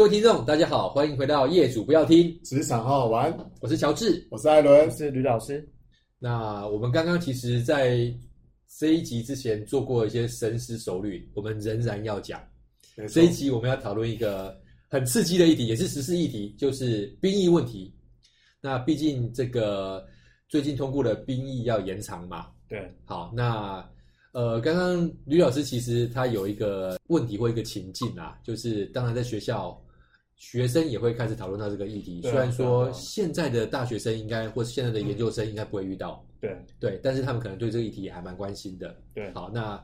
各位听众，大家好，欢迎回到《业主不要听职场好好玩》，我是乔治，我是艾伦，我是吕老师。那我们刚刚其实，在这一集之前做过一些深思熟虑，我们仍然要讲。这一集我们要讨论一个很刺激的议题，也是时事议题，就是兵役问题。那毕竟这个最近通过的兵役要延长嘛？对。好，那呃，刚刚吕老师其实他有一个问题或一个情境啊，就是当然在学校，学生也会开始讨论到这个议题。虽然说现在的大学生应该或是现在的研究生应该不会遇到，对对，但是他们可能对这个议题也还蛮关心的。对。好，那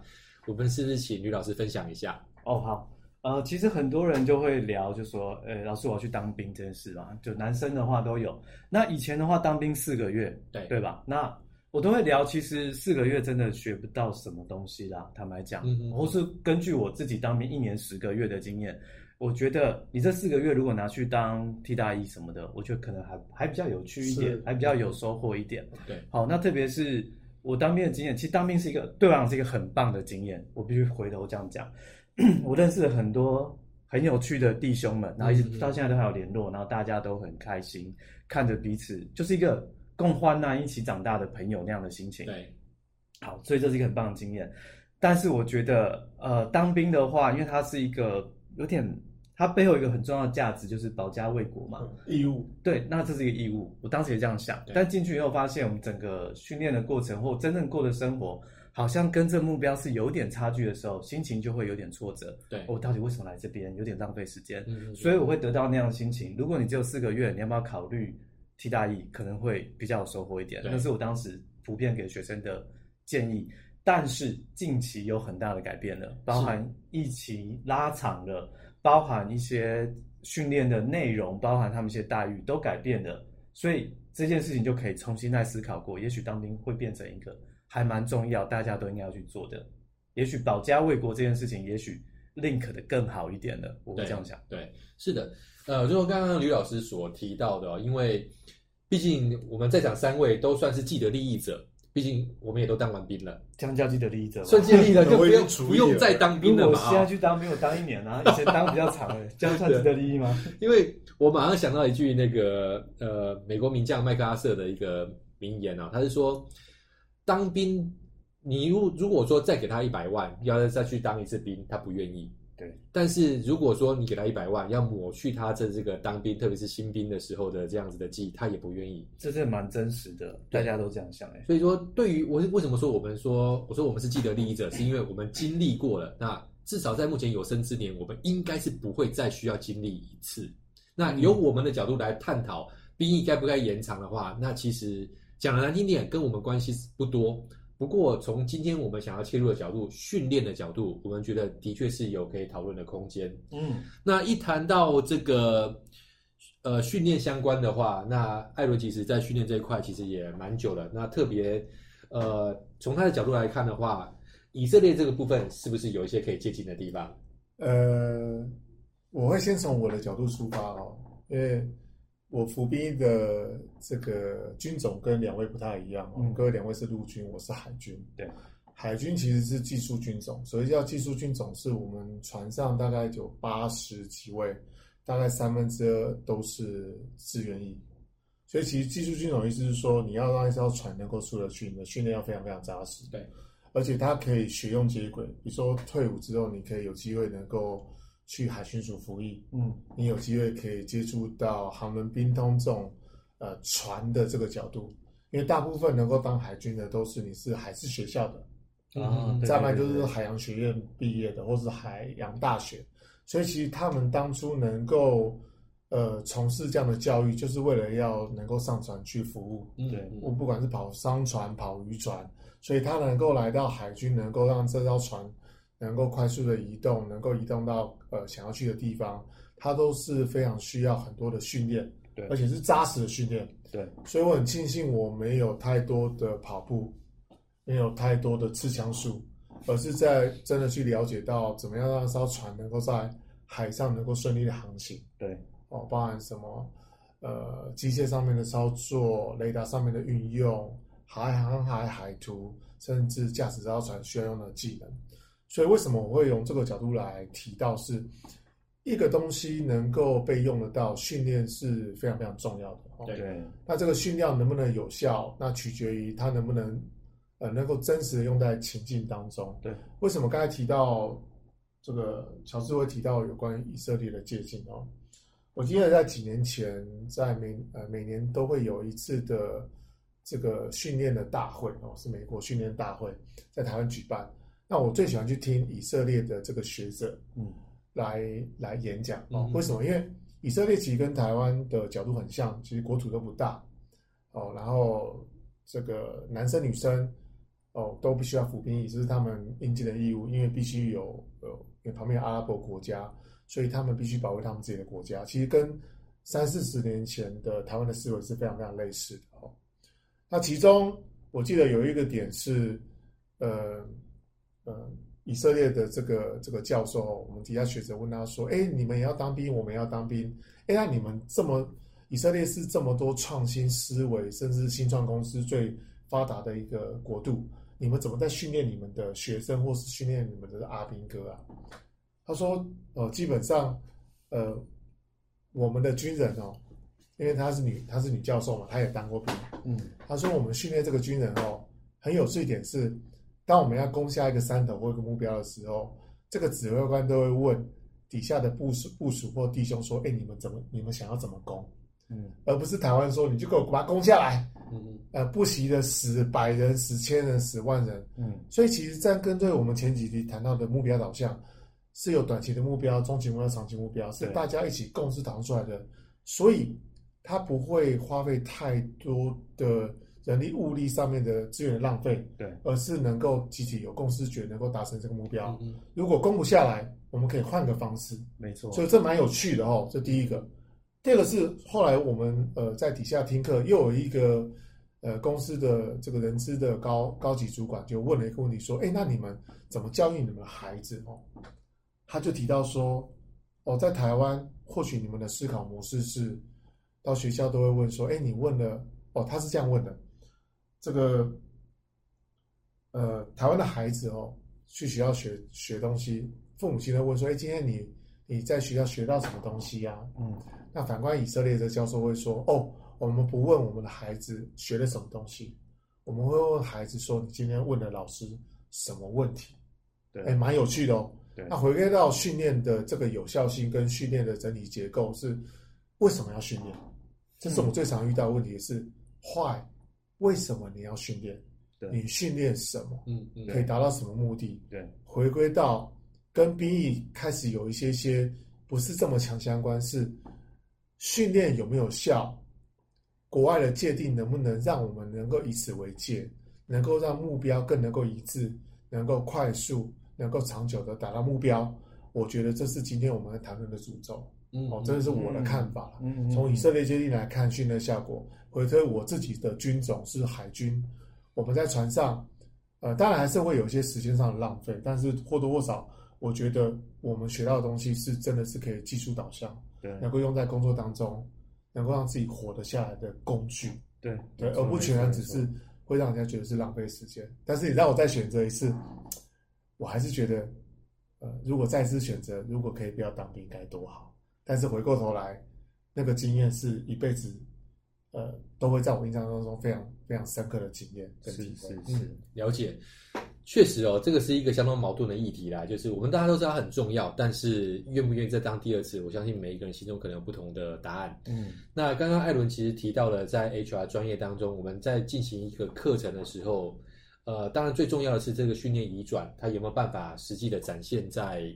我们是不是请吕老师分享一下？哦，好。呃，其实很多人就会聊，就说，呃，老师我要去当兵这件事啊，就男生的话都有。那以前的话，当兵四个月，对对吧？那我都会聊，其实四个月真的学不到什么东西啦，坦白讲。嗯嗯。或是根据我自己当兵一年十个月的经验，我觉得你这四个月如果拿去当替代役什么的，我觉得可能还还比较有趣一点，还比较有收获一点。对。好，那特别是我当兵的经验，其实当兵是一个对我来讲是一个很棒的经验，我必须回头这样讲。我认识了很多很有趣的弟兄们，然后一直到现在都还有联络，然后大家都很开心，看着彼此就是一个共患难一起长大的朋友那样的心情。对，好，所以这是一个很棒的经验。但是我觉得，呃，当兵的话，因为它是一个有点，它背后一个很重要的价值就是保家卫国嘛，义务。对，那这是一个义务。我当时也这样想，但进去以后发现，我们整个训练的过程或真正过的生活。好像跟这目标是有点差距的时候，心情就会有点挫折。对，我、哦、到底为什么来这边？有点浪费时间。嗯，所以我会得到那样的心情。如果你只有四个月，你要不要考虑替大役？可能会比较有收获一点。那是我当时普遍给学生的建议。但是近期有很大的改变了，包含疫情拉长了，包含一些训练的内容，包含他们一些待遇都改变了。所以这件事情就可以重新再思考过。也许当兵会变成一个。还蛮重要，大家都应该要去做的。也许保家卫国这件事情，也许 link 的更好一点的，我会这样想。对，是的，呃，就刚刚吕老师所提到的，因为毕竟我们在场三位都算是既得利益者，毕竟我们也都当完兵了，这样叫既得利益者，算既得利益者就不用不用再当兵了嘛。我现在去当兵，我当一年啊，以前当比较长了，这样算既得利益吗？因为我马上想到一句那个呃，美国名将麦克阿瑟的一个名言啊，他是说。当兵，你如如果说再给他一百万，要再去当一次兵，他不愿意。对。但是如果说你给他一百万，要抹去他这这个当兵，特别是新兵的时候的这样子的记忆，他也不愿意。这是蛮真实的，大家都这样想哎。所以说，对于我为什么说我们说，我说我们是既得利益者，是因为我们经历过了。那至少在目前有生之年，我们应该是不会再需要经历一次。那由我们的角度来探讨兵役该不该延长的话，那其实。讲的难听点，跟我们关系不多。不过从今天我们想要切入的角度，训练的角度，我们觉得的确是有可以讨论的空间。嗯，那一谈到这个呃训练相关的话，那艾伦其实在训练这一块其实也蛮久了。那特别呃从他的角度来看的话，以色列这个部分是不是有一些可以借鉴的地方？呃，我会先从我的角度出发哦，因为。我服兵役的这个军种跟两位不太一样哦，嗯、各位两位是陆军，我是海军。对，海军其实是技术军种，所以叫技术军种，是我们船上大概有八十几位，大概三分之二都是志愿役。所以其实技术军种意思是说，你要让一艘船能够出得去，你的训练要非常非常扎实。对，而且它可以学用接轨，比如说退伍之后，你可以有机会能够。去海巡署服役，嗯，你有机会可以接触到航轮兵通这种呃船的这个角度，因为大部分能够当海军的都是你是海事学校的，啊，再来就是海洋学院毕业的，或是海洋大学，所以其实他们当初能够呃从事这样的教育，就是为了要能够上船去服务，嗯，对，我不管是跑商船、跑渔船，所以他能够来到海军，能够让这艘船。能够快速的移动，能够移动到呃想要去的地方，它都是非常需要很多的训练，对，而且是扎实的训练，对。所以我很庆幸我没有太多的跑步，没有太多的刺枪术，而是在真的去了解到怎么样让这艘船能够在海上能够顺利的航行，对。哦，包含什么呃机械上面的操作、雷达上面的运用、海航海海图，甚至驾驶这艘船需要用的技能。所以为什么我会用这个角度来提到是，一个东西能够被用得到，训练是非常非常重要的。对，那这个训练能不能有效，那取决于它能不能呃能够真实的用在情境当中。对，为什么刚才提到这个乔治会提到有关于以色列的借镜哦？我记得在几年前，在每呃每年都会有一次的这个训练的大会哦，是美国训练大会在台湾举办。那我最喜欢去听以色列的这个学者，嗯，来来演讲哦。为什么？因为以色列其实跟台湾的角度很像，其实国土都不大哦，然后这个男生女生哦都必须要服兵役，这是他们应尽的义务，因为必须有呃，因为旁边有阿拉伯国家，所以他们必须保卫他们自己的国家。其实跟三四十年前的台湾的思维是非常非常类似的哦。那其中我记得有一个点是，呃。呃，以色列的这个这个教授，我们底下学者问他说：“哎，你们也要当兵，我们要当兵。哎，那你们这么以色列是这么多创新思维，甚至新创公司最发达的一个国度，你们怎么在训练你们的学生，或是训练你们的阿兵哥啊？”他说：“呃，基本上，呃，我们的军人哦，因为她是女，她是女教授嘛，她也当过兵。嗯，他说我们训练这个军人哦，很有趣一点是。”当我们要攻下一个山头或一个目标的时候，这个指挥官都会问底下的部署、部署或弟兄说：“哎，你们怎么？你们想要怎么攻？”嗯，而不是台湾说：“你就给我把它攻下来。”嗯嗯，呃，不惜的死百人、死千人、死万人。嗯，所以其实这样跟对我们前几集谈到的目标导向是有短期的目标、中期目标、长期目标，是大家一起共识讨论出来的，所以他不会花费太多的。人力物力上面的资源的浪费，对，而是能够集体有共识，觉得能够达成这个目标。嗯嗯，如果攻不下来，我们可以换个方式。没错，所以这蛮有趣的哦。这第一个，第二个是后来我们呃在底下听课，又有一个呃公司的这个人资的高高级主管就问了一个问题，说：“哎，那你们怎么教育你们的孩子？”哦，他就提到说：“哦，在台湾，或许你们的思考模式是到学校都会问说：‘哎，你问了？’哦，他是这样问的。”这个，呃，台湾的孩子哦，去学校学学东西，父母亲会问说：“哎，今天你你在学校学到什么东西呀？”嗯，那反观以色列的教授会说：“哦，我们不问我们的孩子学了什么东西，我们会问孩子说：‘你今天问了老师什么问题？’对，哎，蛮有趣的哦。对，那回归到训练的这个有效性跟训练的整体结构是为什么要训练？这是我们最常遇到的问题是坏。为什么你要训练？你训练什么？嗯嗯，可以达到什么目的？对，回归到跟兵役开始有一些些不是这么强相关，是训练有没有效？国外的界定能不能让我们能够以此为界，能够让目标更能够一致，能够快速、能够长久的达到目标？我觉得这是今天我们在谈论的主轴。嗯，哦，这是我的看法。嗯，从以色列界定来看，训练效果。回推我自己的军种是海军，我们在船上，呃，当然还是会有一些时间上的浪费，但是或多或少，我觉得我们学到的东西是真的是可以技术导向，对，能够用在工作当中，能够让自己活得下来的工具，对对，而不全然只是会让人家觉得是浪费时间。但是你让我再选择一次，我还是觉得，呃，如果再次选择，如果可以不要当兵该多好。但是回过头来，那个经验是一辈子。呃，都会在我印象当中非常非常深刻的经验。是是是，嗯，了解。确实哦，这个是一个相当矛盾的议题啦。就是我们大家都知道它很重要，但是愿不愿意再当第二次，我相信每一个人心中可能有不同的答案。嗯，那刚刚艾伦其实提到了，在 HR 专业当中，我们在进行一个课程的时候，呃，当然最重要的是这个训练移转，它有没有办法实际的展现在。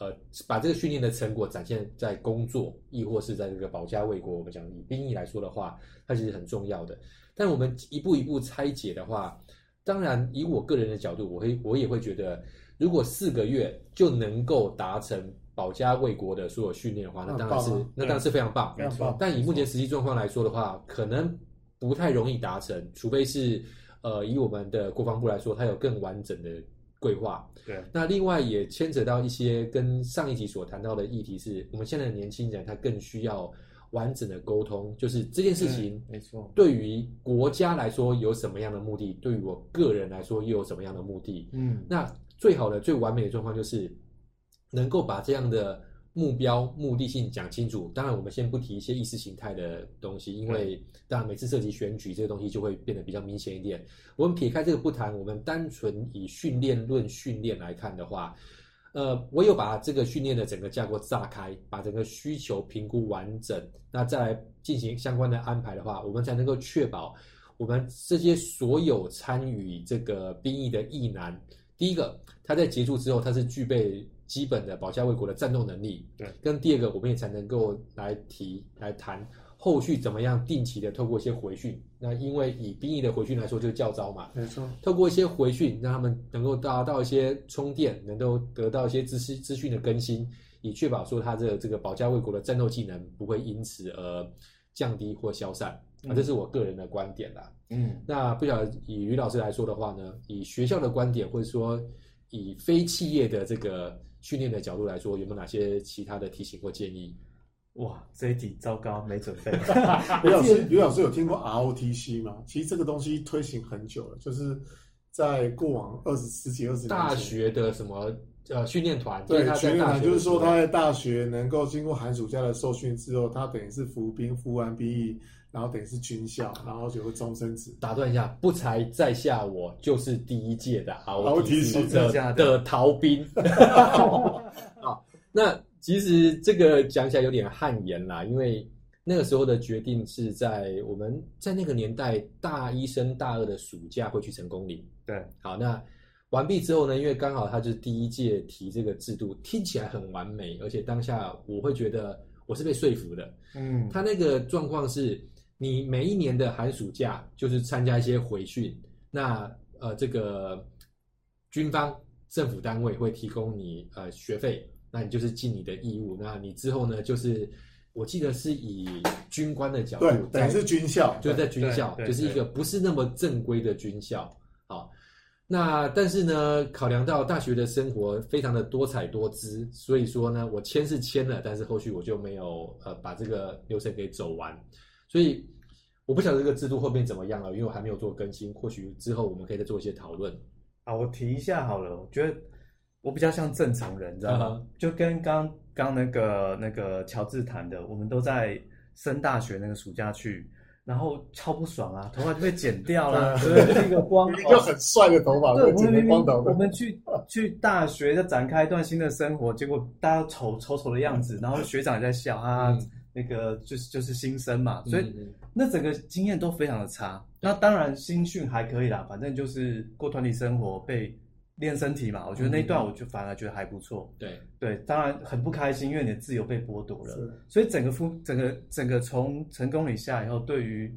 呃，把这个训练的成果展现在工作，亦或是在这个保家卫国。我们讲以兵役来说的话，它其实很重要的。但我们一步一步拆解的话，当然以我个人的角度，我会我也会觉得，如果四个月就能够达成保家卫国的所有训练的话，那当然是那当然是非常棒。没错。但以目前实际状况来说的话，可能不太容易达成，除非是呃，以我们的国防部来说，它有更完整的。规划。对，那另外也牵扯到一些跟上一集所谈到的议题，是我们现在的年轻人他更需要完整的沟通，就是这件事情，没错，对于国家来说有什么样的目的，对于我个人来说又有什么样的目的？嗯，那最好的、最完美的状况就是能够把这样的目标目的性讲清楚。当然，我们先不提一些意识形态的东西，因为当然每次涉及选举这个东西就会变得比较明显一点。我们撇开这个不谈，我们单纯以训练论训练来看的话，呃，唯有把这个训练的整个架构炸开，把整个需求评估完整，那再来进行相关的安排的话，我们才能够确保我们这些所有参与这个兵役的役男，第一个他在结束之后，他是具备。基本的保家卫国的战斗能力，对，跟第二个，我们也才能够来提来谈后续怎么样定期的透过一些回训。那因为以兵役的回训来说，就是教招嘛，没错。透过一些回训，让他们能够达到一些充电，能够得到一些知识资讯的更新，以确保说他的这个保家卫国的战斗技能不会因此而降低或消散。那、嗯、这是我个人的观点啦。嗯，那不晓得以于老师来说的话呢，以学校的观点，或者说以非企业的这个。训练的角度来说，有没有哪些其他的提醒或建议？哇，这一题糟糕，没准备。刘老师，刘老师有听过 ROTC 吗？其实这个东西推行很久了，就是在过往二十十几二十年大学的什么呃训练团，对，训练团就是说他在大学能够经过寒暑假的受训之后，他等于是服兵服完兵役。然后等于是军校，然后就会终身制。打断一下，不才在下我就是第一届的 ROTC 的的逃兵。啊，那其实这个讲起来有点汗颜啦，因为那个时候的决定是在我们在那个年代大一升大二的暑假会去成功岭。对，好，那完毕之后呢，因为刚好他就是第一届提这个制度，听起来很完美，而且当下我会觉得我是被说服的。嗯，他那个状况是。你每一年的寒暑假就是参加一些回训，那呃这个军方政府单位会提供你呃学费，那你就是尽你的义务。那你之后呢，就是我记得是以军官的角度，对，等于是军校，就在军校，就是一个不是那么正规的军校。好，那但是呢，考量到大学的生活非常的多彩多姿，所以说呢，我签是签了，但是后续我就没有呃把这个流程给走完。所以我不晓得这个制度后面怎么样了，因为我还没有做更新。或许之后我们可以再做一些讨论。啊，我提一下好了。我觉得我比较像正常人，你知道吗？Uh -huh. 就跟刚刚那个那个乔治谈的，我们都在升大学那个暑假去，然后超不爽啊，头发就被剪掉了，对，就是一个光头，一个很帅的头发，对，我们光头。我们去去大学，要展开一段新的生活，结果大家丑丑丑的样子，然后学长也在笑啊。嗯那个就是就是新生嘛，所以那整个经验都非常的差。那当然新训还可以啦，反正就是过团体生活被练身体嘛。我觉得那一段我就反而觉得还不错。对对，当然很不开心，因为你的自由被剥夺了。所以整个负整个整个从成功以下以后，对于。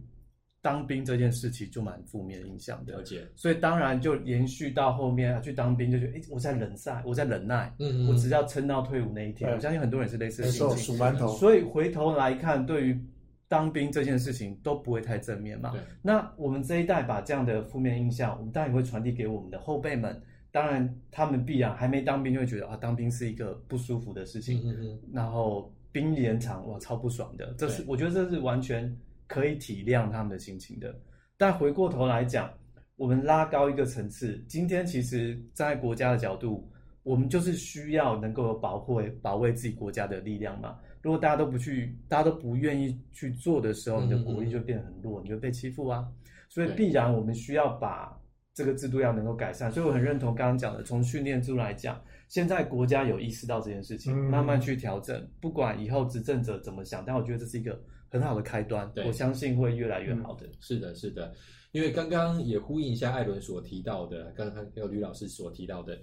当兵这件事情就蛮负面影响的，了解。所以当然就延续到后面去当兵，就觉得哎，我在忍耐，我在忍耐，嗯，嗯，我只要撑到退伍那一天。我相信很多人是类似的心情。数馒头。所以回头来看，对于当兵这件事情都不会太正面嘛。对。那我们这一代把这样的负面印象，我们当然也会传递给我们的后辈们。当然，他们必然还没当兵就会觉得啊，当兵是一个不舒服的事情。嗯嗯。然后兵连长哇，超不爽的。这是我觉得这是完全。可以体谅他们的心情的，但回过头来讲，我们拉高一个层次，今天其实站在国家的角度，我们就是需要能够有保护、保卫自己国家的力量嘛。如果大家都不去，大家都不愿意去做的时候，你的国力就变得很弱，你就被欺负啊。所以必然我们需要把这个制度要能够改善。所以我很认同刚刚讲的，从训练制度来讲，现在国家有意识到这件事情，慢慢去调整，不管以后执政者怎么想，但我觉得这是一个。很好的开端，我相信会越来越好的。嗯、是的，是的，因为刚刚也呼应一下艾伦所提到的，刚刚还有吕老师所提到的，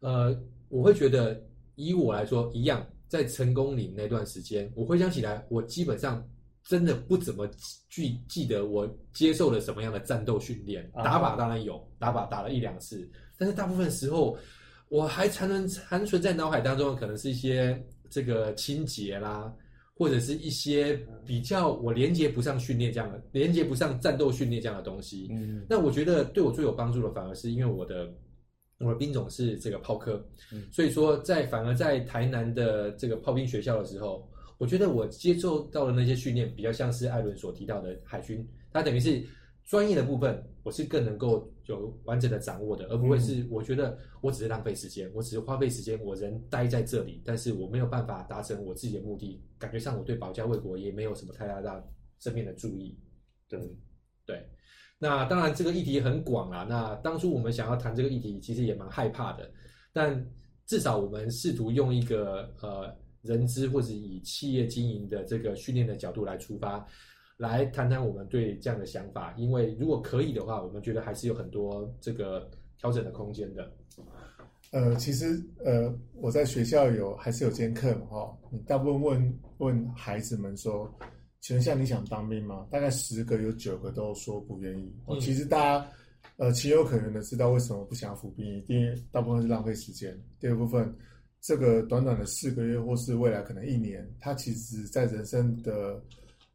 呃，我会觉得以我来说，一样在成功岭那段时间，我回想起来，我基本上真的不怎么记记得我接受了什么样的战斗训练。打靶当然有，打靶打了一两次，但是大部分时候我还残存残存在脑海当中，可能是一些这个清洁啦。或者是一些比较我连接不上训练这样的，连接不上战斗训练这样的东西。嗯，那我觉得对我最有帮助的，反而是因为我的我的兵种是这个炮科，嗯，所以说在反而在台南的这个炮兵学校的时候，我觉得我接受到的那些训练，比较像是艾伦所提到的海军，它等于是专业的部分，我是更能够有完整的掌握的，而不会是我觉得我只是浪费时间，我只是花费时间，我人待在这里，但是我没有办法达成我自己的目的，感觉上我对保家卫国也没有什么太大大正面的注意。对对，那当然这个议题很广啊。那当初我们想要谈这个议题，其实也蛮害怕的，但至少我们试图用一个呃人资或者以企业经营的这个训练的角度来出发。来谈谈我们对这样的想法，因为如果可以的话，我们觉得还是有很多这个调整的空间的。呃，其实呃，我在学校有还是有兼课嘛，哈。你大部分问问孩子们说，请问像你想当兵吗？大概十个有九个都说不愿意。其实大家呃情有可原的知道为什么不想服兵役，第一大部分是浪费时间，第二部分这个短短的四个月或是未来可能一年，他其实在人生的。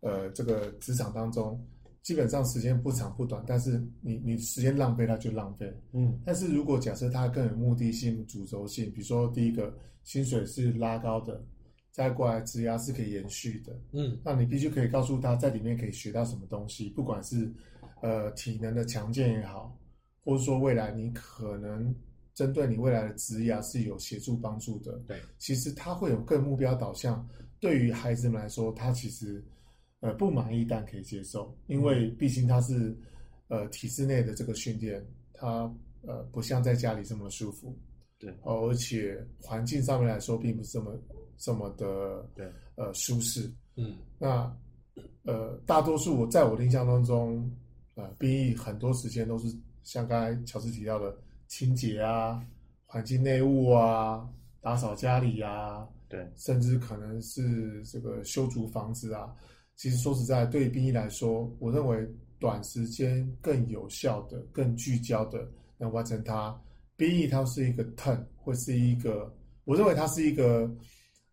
呃，这个职场当中，基本上时间不长不短，但是你你时间浪费，它就浪费。嗯，但是如果假设它更有目的性、主轴性，比如说第一个薪水是拉高的，再过来职涯是可以延续的。嗯，那你必须可以告诉他在里面可以学到什么东西，不管是呃体能的强健也好，或者说未来你可能针对你未来的职业是有协助帮助的。对，其实他会有更目标导向。对于孩子们来说，他其实。呃，不满意但可以接受，因为毕竟他是呃体制内的这个训练，他呃不像在家里这么舒服，对，而且环境上面来说并不是这么这么的对呃舒适，嗯，那呃大多数我在我的印象当中，呃兵役很多时间都是像刚才乔治提到的清洁啊、环境内务啊、打扫家里啊，对，甚至可能是这个修筑房子啊。其实说实在，对于兵役来说，我认为短时间更有效的、更聚焦的能完成它。兵役它是一个 turn，会是一个，我认为它是一个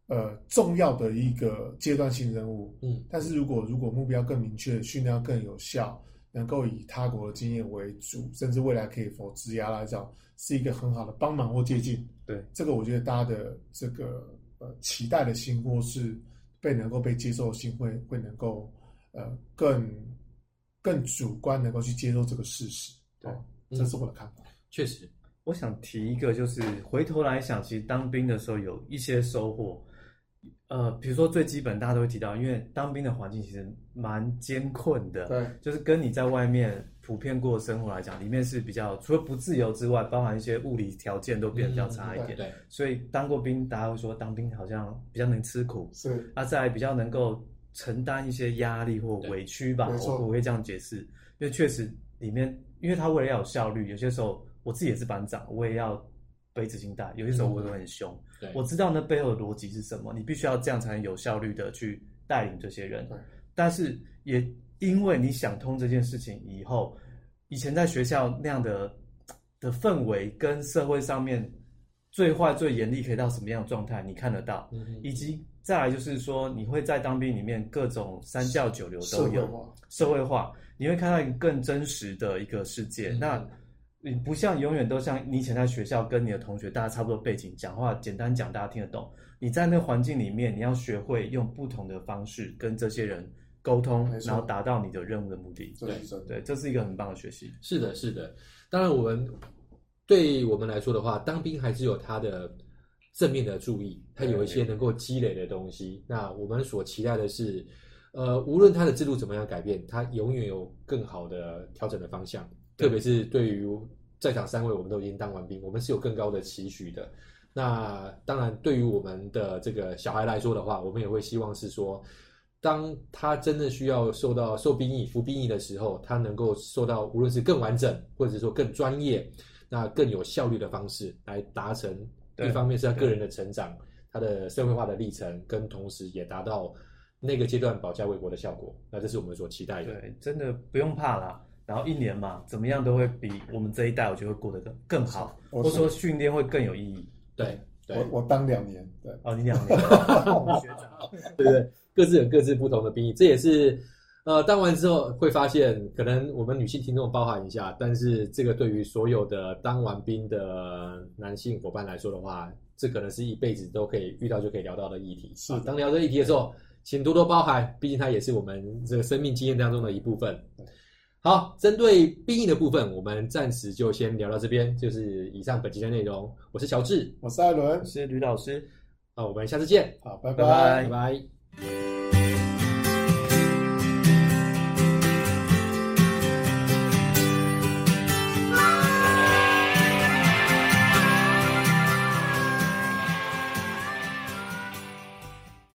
呃重要的一个阶段性任务。嗯，但是如果如果目标更明确，训练更有效，能够以他国的经验为主，甚至未来可以否职涯来讲，是一个很好的帮忙或借鉴。对，这个我觉得大家的这个呃期待的心或是。被能够被接受的心会会能够呃更更主观能够去接受这个事实，对，这是我的看法。确实，我想提一个，就是回头来想，其实当兵的时候有一些收获。呃，比如说最基本，大家都会提到，因为当兵的环境其实蛮艰困的，对，就是跟你在外面普遍过的生活来讲，里面是比较除了不自由之外，包含一些物理条件都变得比较差一点，嗯、对。所以当过兵，大家会说当兵好像比较能吃苦，是啊，再来比较能够承担一些压力或委屈吧，我我会这样解释，因为确实里面，因为他为了要有效率，有些时候我自己也是班长，我也要。背执行带，有些时候我都很凶。嗯、我知道那背后的逻辑是什么，你必须要这样才能有效率的去带领这些人。但是也因为你想通这件事情以后，以前在学校那样的的氛围跟社会上面最坏最严厉可以到什么样的状态，你看得到。嗯、以及再来就是说，你会在当兵里面各种三教九流都有社会化，你会看到一个更真实的一个世界。嗯、那你不像永远都像你以前在学校跟你的同学，大家差不多背景，讲话简单讲，大家听得懂。你在那个环境里面，你要学会用不同的方式跟这些人沟通，然后达到你的任务的目的。对对，这是一个很棒的学习。是的，是的。当然，我们对我们来说的话，当兵还是有它的正面的注意，它有一些能够积累的东西。那我们所期待的是，呃，无论它的制度怎么样改变，它永远有更好的调整的方向。特别是对于在场三位，我们都已经当完兵，我们是有更高的期许的。那当然，对于我们的这个小孩来说的话，我们也会希望是说，当他真的需要受到受兵役、服兵役的时候，他能够受到无论是更完整，或者是说更专业、那更有效率的方式来达成。一方面是他个人的成长，他的社会化的历程，跟同时也达到那个阶段保家卫国的效果。那这是我们所期待的。对，真的不用怕啦。然后一年嘛，怎么样都会比我们这一代，我觉得会过得更更好，或者说训练会更有意义。对，对我我当两年，对，哦，你两年，学长，对不对？各自有各自不同的兵役，这也是呃，当完之后会发现，可能我们女性听众包含一下，但是这个对于所有的当完兵的男性伙伴来说的话，这可能是一辈子都可以遇到就可以聊到的议题。是，当聊这议题的时候，请多多包涵，毕竟它也是我们这个生命经验当中的一部分。好，针对兵役的部分，我们暂时就先聊到这边，就是以上本期的内容。我是乔治，我是艾伦，我是吕老师。好，我们下次见。好，拜拜拜拜拜。